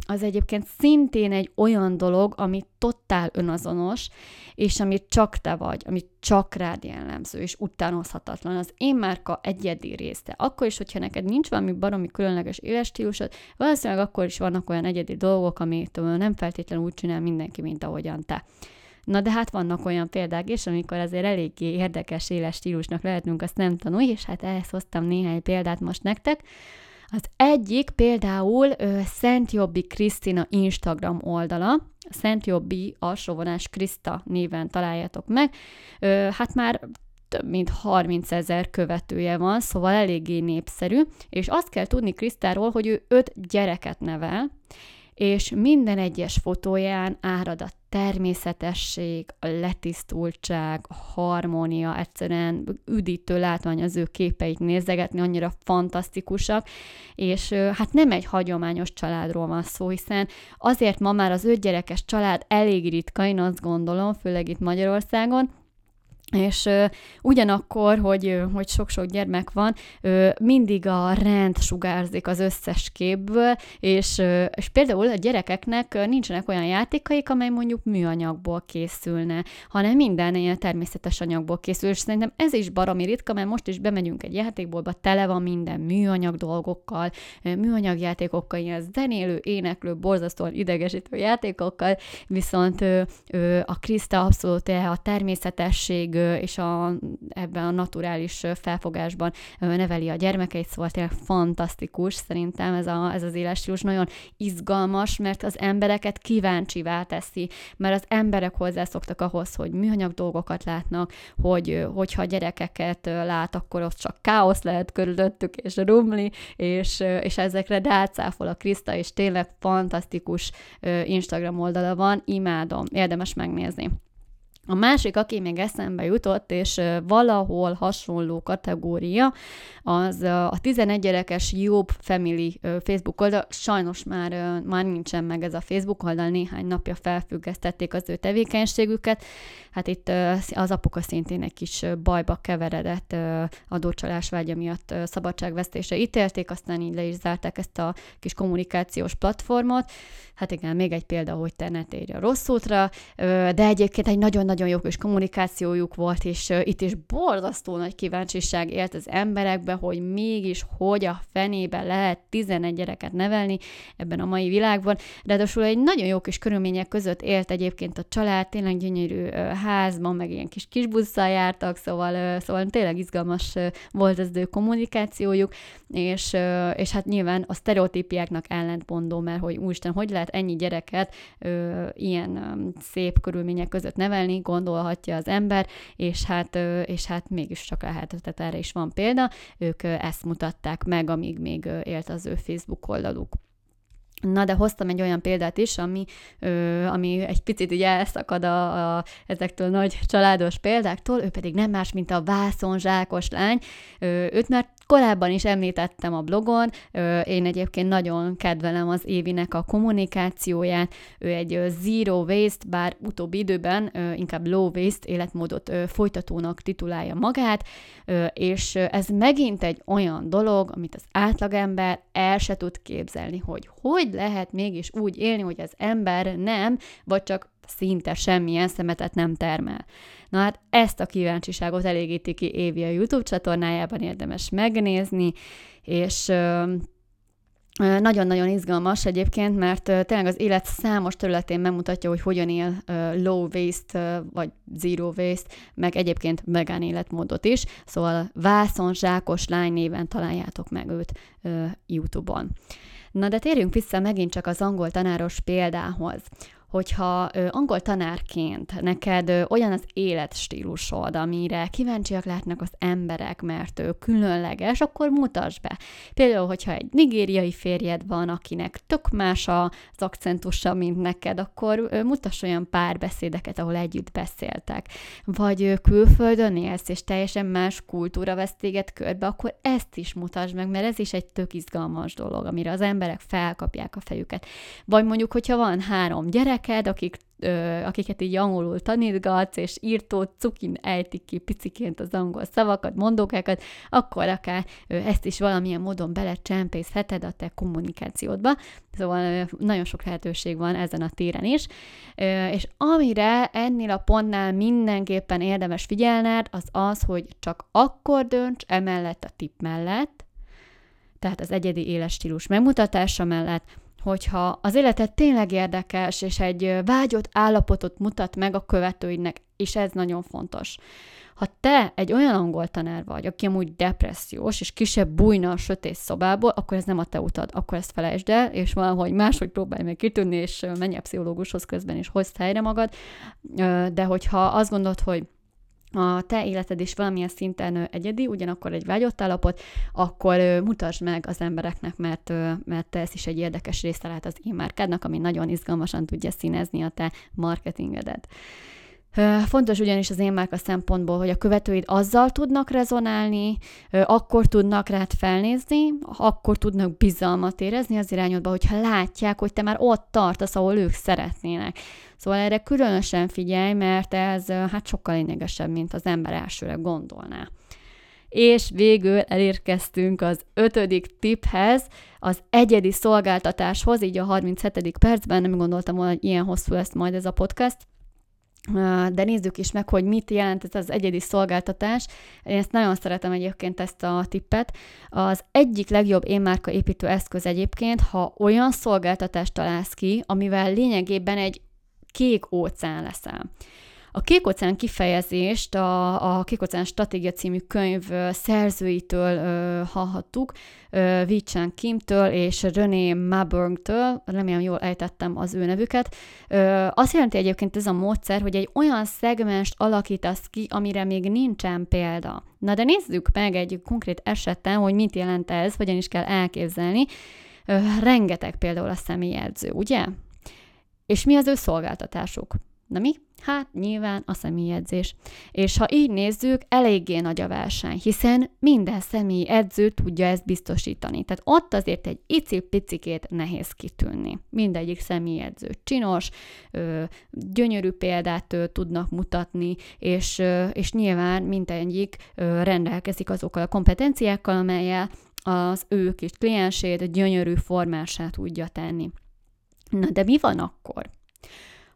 az egyébként szintén egy olyan dolog, ami totál önazonos, és ami csak te vagy, ami csak rád jellemző, és utánozhatatlan. Az én márka egyedi része. Akkor is, hogyha neked nincs valami baromi különleges életstílusod, valószínűleg akkor is vannak olyan egyedi dolgok, amit nem feltétlenül úgy csinál mindenki, mint ahogyan te. Na de hát vannak olyan példák is, amikor azért eléggé érdekes éles stílusnak lehetünk, azt nem tanulni, és hát ehhez hoztam néhány példát most nektek. Az egyik például ö, Szent Jobbi Krisztina Instagram oldala, Szent Jobbi alsóvonás Kriszta néven találjátok meg. Hát már több mint 30 ezer követője van, szóval eléggé népszerű, és azt kell tudni Krisztáról, hogy ő öt gyereket nevel, és minden egyes fotóján árad a természetesség, a letisztultság, a harmónia, egyszerűen üdítő látvány az ő képeit nézegetni, annyira fantasztikusak, és hát nem egy hagyományos családról van szó, hiszen azért ma már az öt gyerekes család elég ritka, én azt gondolom, főleg itt Magyarországon, és uh, ugyanakkor, hogy, hogy sok-sok gyermek van, uh, mindig a rend sugárzik az összes képből, és, uh, és például a gyerekeknek nincsenek olyan játékaik, amely mondjuk műanyagból készülne, hanem minden ilyen természetes anyagból készül, és szerintem ez is baromi ritka, mert most is bemegyünk egy játékbolba, tele van minden műanyag dolgokkal, műanyag játékokkal, ilyen zenélő, éneklő, borzasztóan idegesítő játékokkal, viszont a Krista abszolút a természetesség és a, ebben a naturális felfogásban neveli a gyermekeit, szóval tényleg fantasztikus szerintem ez, a, ez az életstílus, nagyon izgalmas, mert az embereket kíváncsivá teszi, mert az emberek hozzászoktak ahhoz, hogy műanyag dolgokat látnak, hogy hogyha gyerekeket lát, akkor ott csak káosz lehet körülöttük, és rumli, és, és ezekre rácáfol a Kriszta, és tényleg fantasztikus Instagram oldala van, imádom, érdemes megnézni. A másik, aki még eszembe jutott, és valahol hasonló kategória, az a 11 gyerekes Jobb Family Facebook oldal. Sajnos már, már nincsen meg ez a Facebook oldal, néhány napja felfüggesztették az ő tevékenységüket. Hát itt az apuka szintén egy kis bajba keveredett adócsalás vágya miatt szabadságvesztése ítélték, aztán így le is zárták ezt a kis kommunikációs platformot. Hát igen, még egy példa, hogy te ne térj a rossz útra, de egyébként egy nagyon nagyon jó kis kommunikációjuk volt, és itt is borzasztó nagy kíváncsiság élt az emberekbe, hogy mégis hogy a fenébe lehet 11 gyereket nevelni ebben a mai világban. Ráadásul egy nagyon jó kis körülmények között élt egyébként a család, tényleg gyönyörű házban, meg ilyen kis kisbusszal jártak, szóval, szóval tényleg izgalmas volt az ő kommunikációjuk, és, és hát nyilván a sztereotípiáknak ellentmondó, mert hogy úristen, hogy lehet ennyi gyereket ö, ilyen szép körülmények között nevelni, gondolhatja az ember, és hát, ö, és hát mégis csak lehet, tehát erre is van példa, ők ezt mutatták meg, amíg még élt az ő Facebook oldaluk. Na, de hoztam egy olyan példát is, ami, ö, ami egy picit ugye elszakad a, a, ezektől nagy családos példáktól, ő pedig nem más, mint a vászonzsákos lány. Ö, őt már Korábban is említettem a blogon, én egyébként nagyon kedvelem az Évinek a kommunikációját, ő egy zero waste, bár utóbbi időben inkább low waste életmódot folytatónak titulálja magát, és ez megint egy olyan dolog, amit az átlagember el se tud képzelni, hogy hogy lehet mégis úgy élni, hogy az ember nem, vagy csak szinte semmilyen szemetet nem termel. Na hát ezt a kíváncsiságot elégíti ki Évi a YouTube csatornájában, érdemes megnézni, és nagyon-nagyon izgalmas egyébként, mert tényleg az élet számos területén megmutatja, hogy hogyan él low waste vagy zero waste, meg egyébként vegán életmódot is. Szóval Vászon Zsákos lány néven találjátok meg őt YouTube-on. Na de térjünk vissza megint csak az angol tanáros példához hogyha ö, angol tanárként neked olyan az életstílusod, amire kíváncsiak lehetnek az emberek, mert ő különleges, akkor mutasd be. Például, hogyha egy nigériai férjed van, akinek tök más az akcentusa, mint neked, akkor ö, mutass olyan párbeszédeket, ahol együtt beszéltek. Vagy ö, külföldön élsz, és teljesen más kultúra vesz téged körbe, akkor ezt is mutasd meg, mert ez is egy tök izgalmas dolog, amire az emberek felkapják a fejüket. Vagy mondjuk, hogyha van három gyerek, gyereked, akik, akiket így angolul tanítgatsz, és írtó cukin ejtik ki piciként az angol szavakat, mondókákat, akkor akár ezt is valamilyen módon belecsempészheted a te kommunikációdba. Szóval nagyon sok lehetőség van ezen a téren is. És amire ennél a pontnál mindenképpen érdemes figyelned, az az, hogy csak akkor dönts emellett a tip mellett, tehát az egyedi éles stílus megmutatása mellett, hogyha az életed tényleg érdekes, és egy vágyott állapotot mutat meg a követőidnek, és ez nagyon fontos. Ha te egy olyan angol tanár vagy, aki amúgy depressziós, és kisebb bújna a sötét szobából, akkor ez nem a te utad, akkor ezt felejtsd el, és valahogy máshogy próbálj meg kitűnni, és menj a pszichológushoz közben, és hozd helyre magad. De hogyha azt gondolod, hogy a te életed is valamilyen szinten egyedi, ugyanakkor egy vágyott állapot, akkor mutasd meg az embereknek, mert, mert ez is egy érdekes része lehet az e ami nagyon izgalmasan tudja színezni a te marketingedet. Fontos ugyanis az én márka szempontból, hogy a követőid azzal tudnak rezonálni, akkor tudnak rád felnézni, akkor tudnak bizalmat érezni az irányodba, hogyha látják, hogy te már ott tartasz, ahol ők szeretnének. Szóval erre különösen figyelj, mert ez hát sokkal lényegesebb, mint az ember elsőre gondolná. És végül elérkeztünk az ötödik tiphez, az egyedi szolgáltatáshoz, így a 37. percben, nem gondoltam volna, hogy ilyen hosszú lesz majd ez a podcast, de nézzük is meg, hogy mit jelent ez az egyedi szolgáltatás. Én ezt nagyon szeretem egyébként ezt a tippet. Az egyik legjobb énmárka építő eszköz egyébként, ha olyan szolgáltatást találsz ki, amivel lényegében egy kék óceán leszel. A Kék óceán kifejezést a, a Kék óceán stratégia című könyv szerzőitől ö, hallhattuk, Vichan Kimtől és René Maburgtől, remélem jól ejtettem az ő nevüket. Ö, azt jelenti egyébként ez a módszer, hogy egy olyan szegmest alakítasz ki, amire még nincsen példa. Na de nézzük meg egy konkrét esetben, hogy mit jelent ez, hogyan is kell elképzelni. Ö, rengeteg például a személyedző, ugye? És mi az ő szolgáltatásuk? Na mi? Hát nyilván a személyedzés. És ha így nézzük, eléggé nagy a verseny, hiszen minden személy edző tudja ezt biztosítani. Tehát ott azért egy icipicikét nehéz kitűnni. Mindegyik személyedző csinos, ö, gyönyörű példát ö, tudnak mutatni, és, ö, és nyilván mindegyik rendelkezik azokkal a kompetenciákkal, amelyel az ő kis kliensét gyönyörű formását tudja tenni. Na de mi van akkor?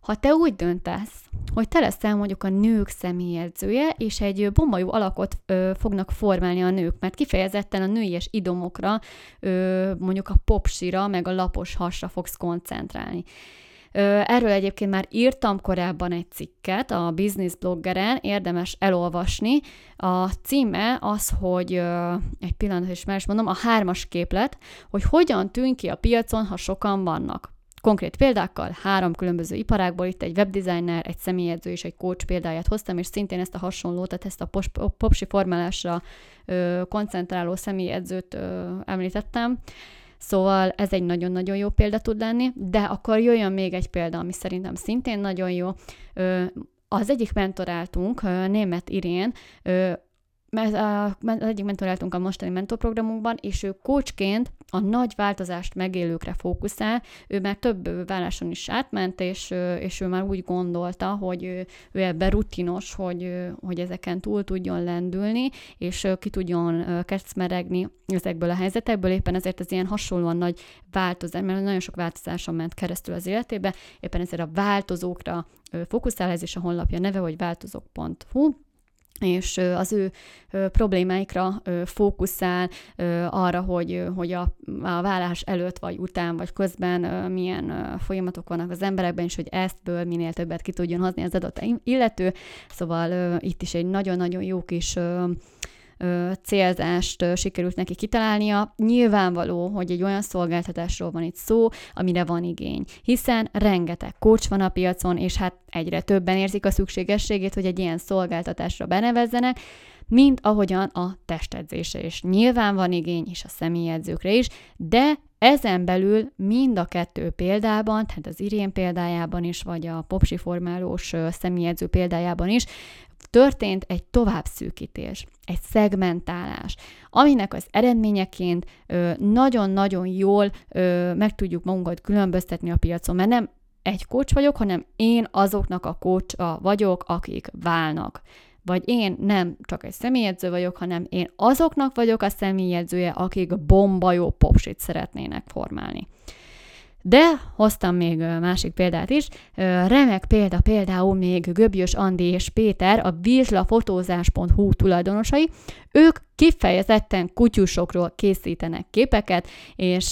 Ha te úgy döntesz, hogy te leszel mondjuk a nők személyedzője, és egy bomba jó alakot ö, fognak formálni a nők, mert kifejezetten a nőies idomokra, ö, mondjuk a popsira, meg a lapos hasra fogsz koncentrálni. Erről egyébként már írtam korábban egy cikket a Business bloggeren, érdemes elolvasni. A címe az, hogy egy pillanat is már is mondom, a hármas képlet, hogy hogyan tűn ki a piacon, ha sokan vannak. Konkrét példákkal három különböző iparágból, itt egy webdesigner, egy személyedző és egy coach példáját hoztam, és szintén ezt a hasonlót, tehát ezt a popsi formálásra ö, koncentráló személyedzőt ö, említettem. Szóval ez egy nagyon-nagyon jó példa tud lenni, de akkor jöjjön még egy példa, ami szerintem szintén nagyon jó. Az egyik mentoráltunk, német Irén, az egyik mentoráltunk a mostani mentorprogramunkban, és ő coachként a nagy változást megélőkre fókuszál. Ő már több válláson is átment, és, és ő már úgy gondolta, hogy ő, ő ebben rutinos, hogy, hogy ezeken túl tudjon lendülni, és ki tudjon kecmeregni ezekből a helyzetekből. Éppen ezért az ilyen hasonlóan nagy változás, mert nagyon sok változáson ment keresztül az életébe, éppen ezért a változókra fókuszál, ez is a honlapja neve, hogy változók.hu, és az ő problémáikra fókuszál arra, hogy, hogy a, a vállás előtt, vagy után, vagy közben milyen folyamatok vannak az emberekben, és hogy eztből minél többet ki tudjon hozni az adott illető. Szóval itt is egy nagyon-nagyon jó kis célzást sikerült neki kitalálnia. Nyilvánvaló, hogy egy olyan szolgáltatásról van itt szó, amire van igény, hiszen rengeteg coach van a piacon, és hát egyre többen érzik a szükségességét, hogy egy ilyen szolgáltatásra benevezzenek, mint ahogyan a testedzése is. Nyilván van igény, és a személyedzőkre is, de ezen belül mind a kettő példában, tehát az Irén példájában is, vagy a popsi formálós személyedző példájában is történt egy továbbszűkítés, egy szegmentálás, aminek az eredményeként nagyon-nagyon jól meg tudjuk magunkat különböztetni a piacon, mert nem egy coach vagyok, hanem én azoknak a coach vagyok, akik válnak. Vagy én nem csak egy személyedző vagyok, hanem én azoknak vagyok a személyedzője, akik bomba jó popsit szeretnének formálni. De hoztam még másik példát is. Remek példa például még Göbjös Andi és Péter, a vizslafotózás.hu tulajdonosai. Ők kifejezetten kutyusokról készítenek képeket, és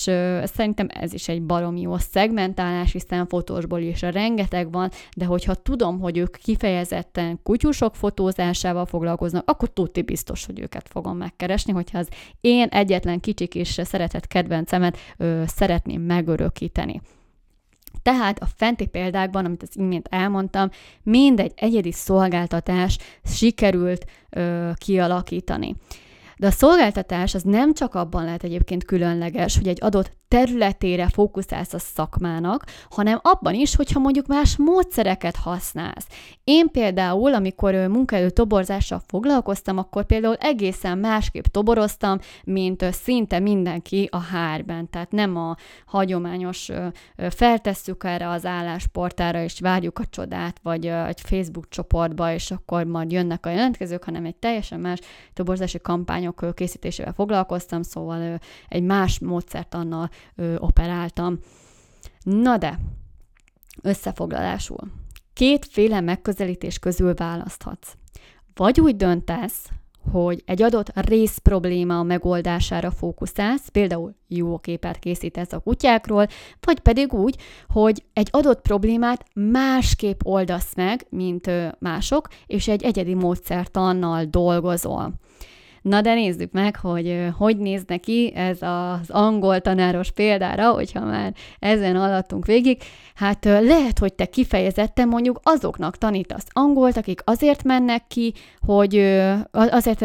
szerintem ez is egy baromi jó szegmentálás, hiszen fotósból is rengeteg van, de hogyha tudom, hogy ők kifejezetten kutyusok fotózásával foglalkoznak, akkor tudti biztos, hogy őket fogom megkeresni, hogyha az én egyetlen kicsik és szeretett kedvencemet uh, szeretném megörökíteni. Tehát a fenti példákban, amit az imént elmondtam, mindegy egyedi szolgáltatás sikerült ö, kialakítani. De a szolgáltatás az nem csak abban lehet egyébként különleges, hogy egy adott területére fókuszálsz a szakmának, hanem abban is, hogyha mondjuk más módszereket használsz. Én például, amikor munkaerő toborzással foglalkoztam, akkor például egészen másképp toboroztam, mint szinte mindenki a hárben. Tehát nem a hagyományos feltesszük erre az állásportára, és várjuk a csodát, vagy egy Facebook csoportba, és akkor majd jönnek a jelentkezők, hanem egy teljesen más toborzási kampányok készítésével foglalkoztam, szóval egy más módszert annal ö, operáltam. Na de, összefoglalásul. Kétféle megközelítés közül választhatsz. Vagy úgy döntesz, hogy egy adott rész probléma megoldására fókuszálsz, például jó képet készítesz a kutyákról, vagy pedig úgy, hogy egy adott problémát másképp oldasz meg, mint mások, és egy egyedi módszertannal dolgozol. Na de nézzük meg, hogy hogy néz neki ez az angol tanáros példára, hogyha már ezen alattunk végig. Hát lehet, hogy te kifejezetten mondjuk azoknak tanítasz angolt, akik azért mennek ki, hogy azért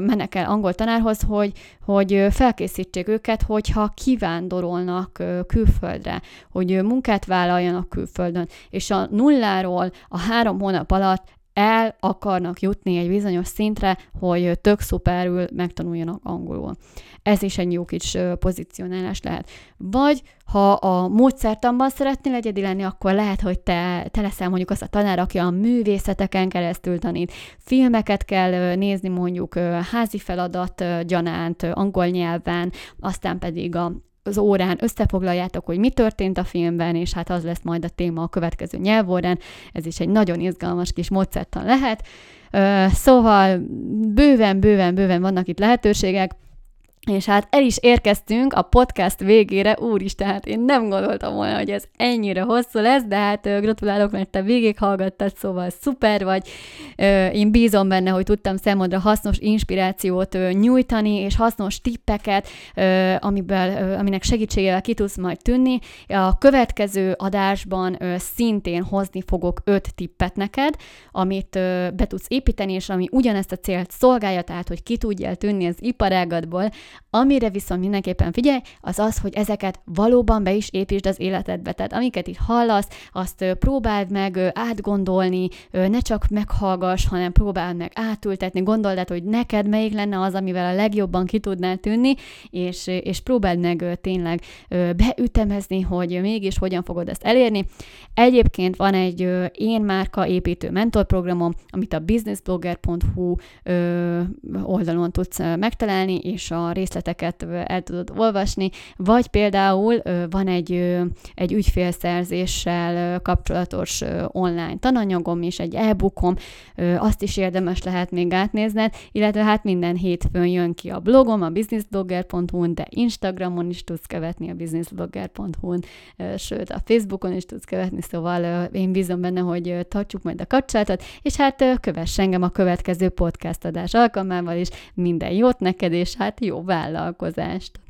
mennek el angol tanárhoz, hogy, hogy felkészítsék őket, hogyha kivándorolnak külföldre, hogy munkát vállaljanak külföldön, és a nulláról a három hónap alatt el akarnak jutni egy bizonyos szintre, hogy tök szuperül megtanuljanak angolul. Ez is egy jó kis pozícionálás lehet. Vagy ha a módszertanban szeretnél egyedi lenni, akkor lehet, hogy te, te leszel mondjuk az a tanár, aki a művészeteken keresztül tanít. Filmeket kell nézni mondjuk házi feladat gyanánt, angol nyelven, aztán pedig a az órán összefoglaljátok, hogy mi történt a filmben, és hát az lesz majd a téma a következő nyelvórán. Ez is egy nagyon izgalmas kis módszertan lehet. Szóval bőven, bőven, bőven vannak itt lehetőségek. És hát el is érkeztünk a podcast végére, úristen, hát én nem gondoltam volna, hogy ez ennyire hosszú lesz, de hát gratulálok, mert te végighallgattad, szóval szuper vagy. Én bízom benne, hogy tudtam számodra hasznos inspirációt nyújtani, és hasznos tippeket, amiből, aminek segítségével ki tudsz majd tűnni. A következő adásban szintén hozni fogok öt tippet neked, amit be tudsz építeni, és ami ugyanezt a célt szolgálja, tehát hogy ki tudjál tűnni az iparágadból, Amire viszont mindenképpen figyelj, az az, hogy ezeket valóban be is építsd az életedbe. Tehát amiket itt hallasz, azt próbáld meg átgondolni, ne csak meghallgass, hanem próbáld meg átültetni, gondold át, hogy neked melyik lenne az, amivel a legjobban ki tudnál tűnni, és, és próbáld meg tényleg beütemezni, hogy mégis hogyan fogod ezt elérni. Egyébként van egy én márka építő mentorprogramom, amit a businessblogger.hu oldalon tudsz megtalálni, és a részleteket el tudod olvasni, vagy például van egy, egy ügyfélszerzéssel kapcsolatos online tananyagom és egy e-bookom, azt is érdemes lehet még átnézned, illetve hát minden hétfőn jön ki a blogom, a businessblogger.hu-n, de Instagramon is tudsz követni a businessblogger.hu-n, sőt a Facebookon is tudsz követni, szóval én bízom benne, hogy tartsuk majd a kapcsolatot, és hát kövess engem a következő podcast adás alkalmával is, minden jót neked, és hát jó vállalkozást!